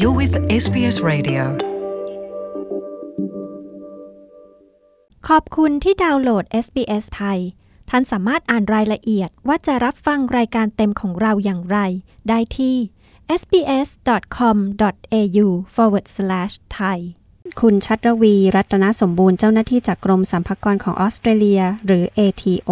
You're with SBS Radio ขอบคุณที่ดาวน์โหลด SBS ไทย ท่านสามารถอ่านรายละเอียดว่าจะรับฟังรายการเต็มของเราอย่างไร ได้ที่ sbs.com.au forward slash thai คุณชัดรวีรัตนสมบูรณ์เจ้าหน้าที่จากกรมสัมภากรของออสเตรเลีย หรือ ATO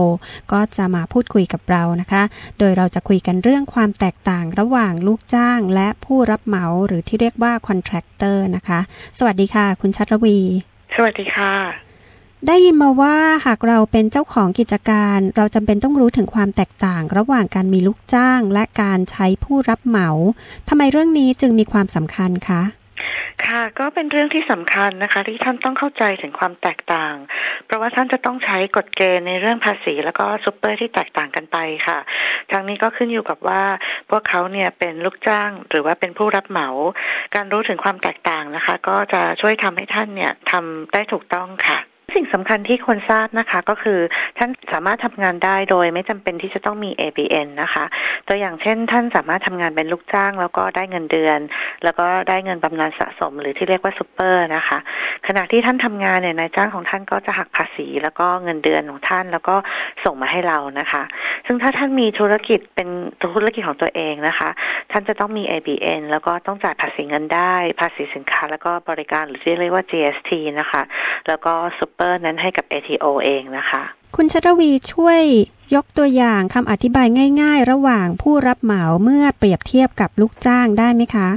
ก็จะมาพูดคุยกับเรานะคะ โดยเราจะคุยกันเรื่องความแตกต่างระหว่างลูกจ้างและผู้รับเหมาหรือที่เรียกว่า contractor นะคะ สวัสดีค่ะ คุณชัดรวี สวัสดีค่ะ ได้ยินมาว่าหากเราเป็นเจ้าของกิจการ เราจำเป็นต้องรู้ถึงความแตกต่าง ระหว่างการมีลูกจ้าง และการใช้ผู้รับเหมาทำไมเรื่องนี้จึงมีความสำคัญคะ ค่ะก็เป็นเรื่องที่สำคัญนะคะ ที่ท่านต้องเข้าใจถึงความแตกต่าง เพราะว่าท่านจะต้องใช้กฎเกณฑ์ในเรื่องภาษี แล้วก็ซุปเปอร์ที่แตกต่างกันไปค่ะ ทั้งนี้ก็ขึ้นอยู่กับว่าพวกเขาเนี่ยเป็นลูกจ้างหรือว่าเป็นผู้รับเหมา การรู้ถึงความแตกต่างนะคะ ก็จะช่วยทำให้ท่านเนี่ยทำได้ถูกต้องค่ะ สิ่งสำคัญที่ควรทราบนะคะก็คือท่านสามารถทำงานได้โดยไม่จำเป็นที่จะต้องมี ABN นะคะ ตัวอย่างเช่น ท่านสามารถทำงานเป็นลูกจ้าง แล้วก็ได้เงินเดือน แล้วก็ได้เงินบำนาญสะสม หรือที่เรียกว่าซูเปอร์นะคะ ขณะที่ท่านทำงานเนี่ยนายจ้างของท่านก็จะหักภาษี แล้วก็เงินเดือนของท่านแล้วก็ส่งมาให้เรานะคะ ซึ่งถ้าท่านมีธุรกิจเป็นธุรกิจของตัวเองนะคะ ท่านจะต้องมี ABN แล้วก็ต้องจ่ายภาษีเงินได้ ภาษีสินค้า แล้วก็บริการหรือที่เรียกว่า GST นะคะ แล้วก็ซูเปอร์นั้นให้กับ ATO เองนะคะคุณชรวีช่วยยกตัวอย่างคำอธิบายง่าย ๆ ระหว่างผู้รับเหมาเมื่อเปรียบเทียบกับลูกจ้างได้ไหมคะ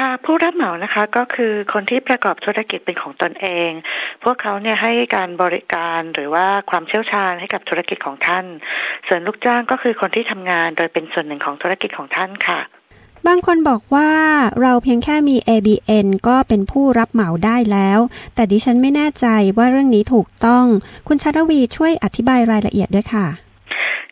ค่ะผู้รับเหมานะคะก็คือคนที่ประกอบธุรกิจเป็นของตนเอง พวกเขาเนี่ยให้การบริการหรือว่าความเชี่ยวชาญให้กับธุรกิจของท่าน ส่วนลูกจ้างก็คือคนที่ทำงานโดยเป็นส่วนหนึ่งของธุรกิจของท่านค่ะบางคนบอกว่าเราเพียงแค่มี ABN ก็เป็นผู้รับเหมาได้แล้ว แต่ดิฉันไม่แน่ใจว่าเรื่องนี้ถูกต้อง คุณชรวีช่วยอธิบายรายละเอียดด้วยค่ะ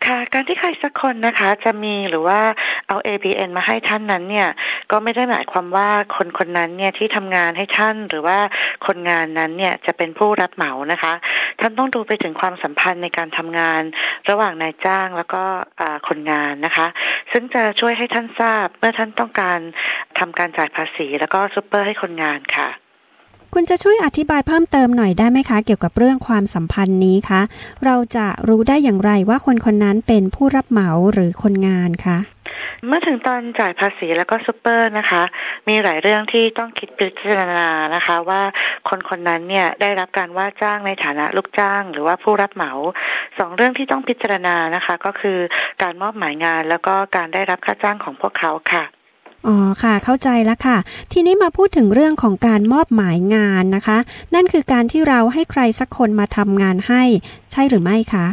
ค่ะการที่ใครสักคนนะคะจะมีหรือว่าเอา ABN มาให้ท่านนั้นเนี่ย ก็ไม่ได้หมายความว่าคนคนนั้นเนี่ยที่ทำงานให้ท่านหรือว่าคนงานนั้นเนี่ยจะเป็นผู้รับเหมานะคะ ท่านต้องดูไปถึงความสัมพันธ์ในการทำงาน ระหว่างนายจ้างแล้วก็คนงานนะคะ ซึ่งจะช่วยให้ท่านทราบเมื่อท่านต้องการทำการจ่ายภาษี แล้วก็ซูเปอร์ให้คนงานค่ะคุณจะช่วยอธิบายเพิ่มเติมหน่อยได้ไหมคะ เกี่ยวกับเรื่องความสัมพันธ์นี้คะ เราจะรู้ได้อย่างไรว่าคนคนนั้นเป็นผู้รับเหมาหรือคนงานคะ เมื่อถึงตอนจ่ายภาษีแล้วก็ซูเปอร์นะคะ มีหลายเรื่องที่ต้องคิดพิจารณานะคะ ว่าคนคนนั้นเนี่ยได้รับการว่าจ้างในฐานะลูกจ้าง หรือว่าผู้รับเหมาสองเรื่องที่ต้องพิจารณานะคะ ก็คือการมอบหมายงานแล้วก็การได้รับค่าจ้างของพวกเขาค่ะอ๋อค่ะเข้าใจแล้วค่ะ ทีนี้มาพูดถึงเรื่องของการมอบหมายงานนะคะ นั่นคือการที่เราให้ใครสักคนมาทำงานให้ ใช่หรือไม่คะ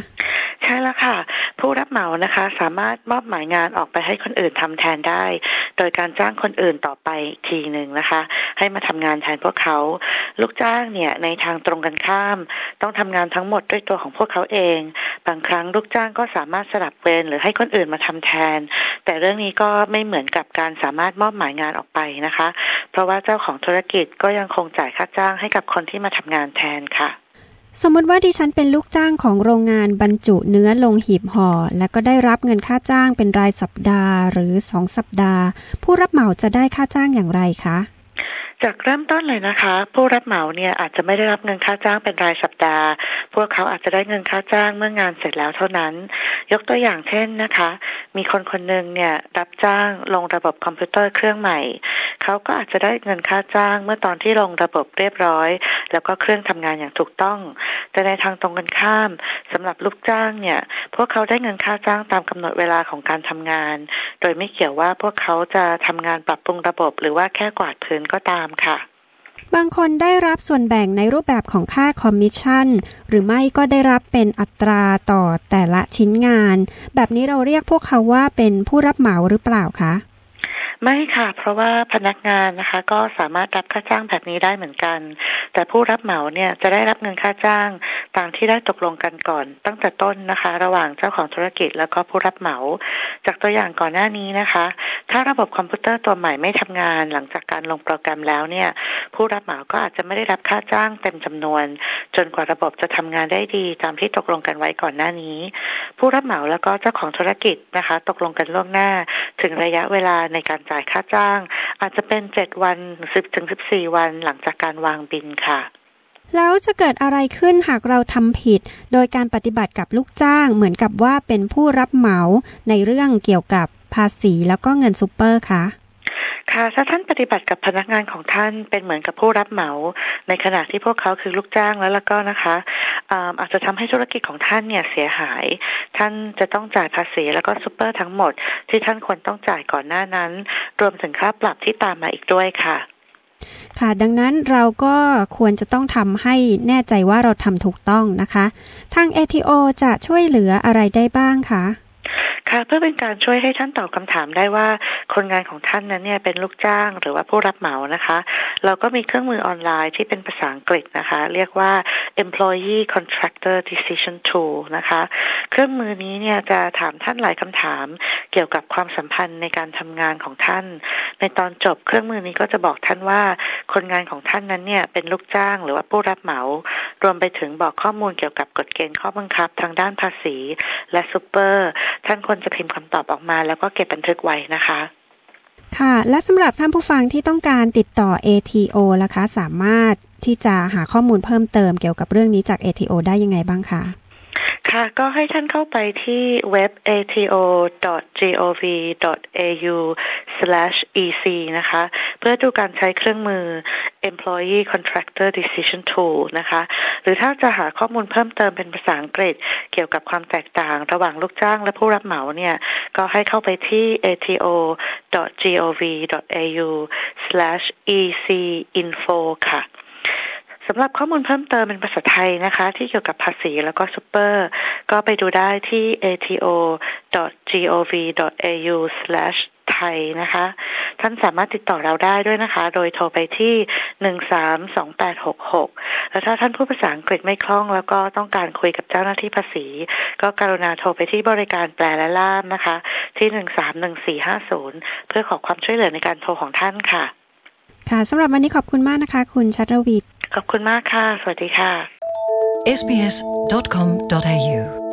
ใช่แล้วค่ะ ผู้รับเหมานะคะ สามารถมอบหมายงานออกไปให้คนอื่นทำแทนได้ โดยการจ้างคนอื่นต่อไปทีหนึ่งนะคะ ให้มาทำงานแทนพวกเขา ลูกจ้างเนี่ยในทางตรงกันข้าม ต้องทำงานทั้งหมดด้วยตัวของพวกเขาเอง บางครั้งลูกจ้างก็สามารถสลับเวรหรือให้คนอื่นมาทำแทน แต่เรื่องนี้ก็ไม่เหมือนกับการสามารถมอบหมายงานออกไปนะคะ เพราะว่าเจ้าของธุรกิจก็ยังคงจ่ายค่าจ้างให้กับคนที่มาทำงานแทนค่ะ สมมติว่าดิฉันเป็นลูกจ้างของโรงงานบรรจุเนื้อลงหีบห่อ และก็ได้รับเงินค่าจ้างเป็นรายสัปดาห์หรือสองสัปดาห์ ผู้รับเหมาจะได้ค่าจ้างอย่างไรคะ จากเริ่มต้นเลยนะคะ ผู้รับเหมาเนี่ยอาจจะไม่ได้รับเงินค่าจ้างเป็นรายสัปดาห์ พวกเขาอาจจะได้เงินค่าจ้างเมื่องานเสร็จแล้วเท่านั้น ยกตัวอย่างเช่นนะคะ มีคนคนหนึ่งเนี่ยรับจ้างลงระบบคอมพิวเตอร์เครื่องใหม่ เขาก็อาจจะได้เงินค่าจ้างเมื่อตอนที่ลงระบบเรียบร้อย แล้วก็เครื่องทำงานอย่างถูกต้อง แต่ในทางตรงกันข้ามสำหรับลูกจ้างเนี่ย พวกเขาได้เงินค่าจ้างตามกำหนดเวลาของการทำงาน โดยไม่เกี่ยวว่าพวกเขาจะทำงานปรับปรุงระบบ หรือว่าแค่กวาดพื้นก็ตามค่ะ บางคนได้รับส่วนแบ่งในรูปแบบของค่าคอมมิชชั่น หรือไม่ก็ได้รับเป็นอัตราต่อแต่ละชิ้นงาน แบบนี้เราเรียกพวกเขาว่าเป็นผู้รับเหมาหรือเปล่าคะ ไม่ค่ะ เพราะว่าพนักงานนะคะ ก็สามารถรับค่าจ้างแบบนี้ได้เหมือนกัน แต่ผู้รับเหมาเนี่ยจะได้รับเงินค่าจ้าง ตามที่ได้ตกลงกันก่อน ตั้งแต่ต้นนะคะ ระหว่างเจ้าของธุรกิจแล้วก็ผู้รับเหมา จากตัวอย่างก่อนหน้านี้นะคะ ถ้าระบบคอมพิวเตอร์ตัวใหม่ไม่ทำงาน หลังจากการลงโปรแกรมแล้วเนี่ย ผู้รับเหมาก็อาจจะไม่ได้รับค่าจ้างเต็มจำนวน จนกว่าระบบจะทำงานได้ดีตามที่ตกลงกันไว้ก่อนหน้านี้ ผู้รับเหมาแล้วก็เจ้าของธุรกิจนะคะ ตกลงกันล่วงหน้า ถึงระยะเวลาในการจ่ายค่าจ้าง อาจจะเป็นเจ็ดวันสิบถึงสิบสี่วันหลังจากการวางบิลค่ะ แล้วจะเกิดอะไรขึ้นหากเราทำผิด โดยการปฏิบัติกับลูกจ้างเหมือนกับว่าเป็นผู้รับเหมาในเรื่องเกี่ยวกับภาษีแล้วก็เงินซูเปอร์คะ ค่ะถ้าท่านปฏิบัติกับพนักงานของท่านเป็นเหมือนกับผู้รับเหมา ในขณะที่พวกเขาคือลูกจ้างแล้วแล้วก็นะคะอาจจะทำให้ธุรกิจของท่านเนี่ยเสียหาย ท่านจะต้องจ่ายภาษีแล้วก็ซูเปอร์ทั้งหมด ที่ท่านควรต้องจ่ายก่อนหน้านั้น รวมถึงค่าปรับที่ตามมาอีกด้วยค่ะค่ะดังนั้นเราก็ควรจะต้องทำให้แน่ใจว่าเราทำถูกต้องนะคะ ทาง ATO จะช่วยเหลืออะไรได้บ้างคะ ค่ะเพื่อเป็นการช่วยให้ท่านตอบคำถามได้ว่าคนงานของท่านนั้นเนี่ยเป็นลูกจ้างหรือว่าผู้รับเหมานะคะ เราก็มีเครื่องมือออนไลน์ที่เป็นภาษาอังกฤษนะคะ เรียกว่า employee contractor decision tool นะคะ เครื่องมือนี้เนี่ยจะถามท่านหลายคำถามเกี่ยวกับความสัมพันธ์ในการทำงานของท่าน ในตอนจบเครื่องมือนี้ก็จะบอกท่านว่าคนงานของท่านนั้นเนี่ยเป็นลูกจ้างหรือว่าผู้รับเหมา รวมไปถึงบอกข้อมูลเกี่ยวกับกฎเกณฑ์ข้อบังคับทางด้านภาษี และซูเปอร์ ท่านควรจะพิมพ์คำตอบออกมา แล้วก็เก็บบันทึกไว้นะคะ ค่ะ และสำหรับท่านผู้ฟังที่ต้องการติดต่อ ATO ล่ะคะ สามารถที่จะหาข้อมูลเพิ่มเติมเกี่ยวกับเรื่องนี้จาก ATO ได้ยังไงบ้างคะ ค่ะ ก็ให้ท่านเข้าไปที่เว็บ ato.gov.au/ec นะคะ เพื่อดูการใช้เครื่องมือ employee contractor decision tool นะคะ หรือถ้าจะหาข้อมูลเพิ่มเติมเป็นภาษาอังกฤษ เกี่ยวกับความแตกต่างระหว่างลูกจ้างและผู้รับเหมาเนี่ย ก็ให้เข้าไปที่ ato.gov.au/ecinfo ค่ะ สำหรับข้อมูลเพิ่มเติมเป็นภาษาไทยนะคะ ที่เกี่ยวกับภาษีแล้วก็ซูเปอร์ ก็ไปดูได้ที่ ato.gov.au/ ไทยนะคะ ท่านสามารถติดต่อเราได้ด้วยนะคะ โดยโทรไปที่ 132866 แล้วถ้าท่านพูดภาษาอังกฤษไม่คล่อง แล้วก็ต้องการคุยกับเจ้าหน้าที่ภาษี ก็กรุณาโทรไปที่บริการแปลและล่ามนะคะ ที่ 131450 เพื่อขอความช่วยเหลือในการโทรของท่านค่ะค่ะสำหรับวันนี้ขอบคุณมากนะคะ คุณชัตรวี ขอบคุณมากค่ะ สวัสดีค่ะ sbs.com.au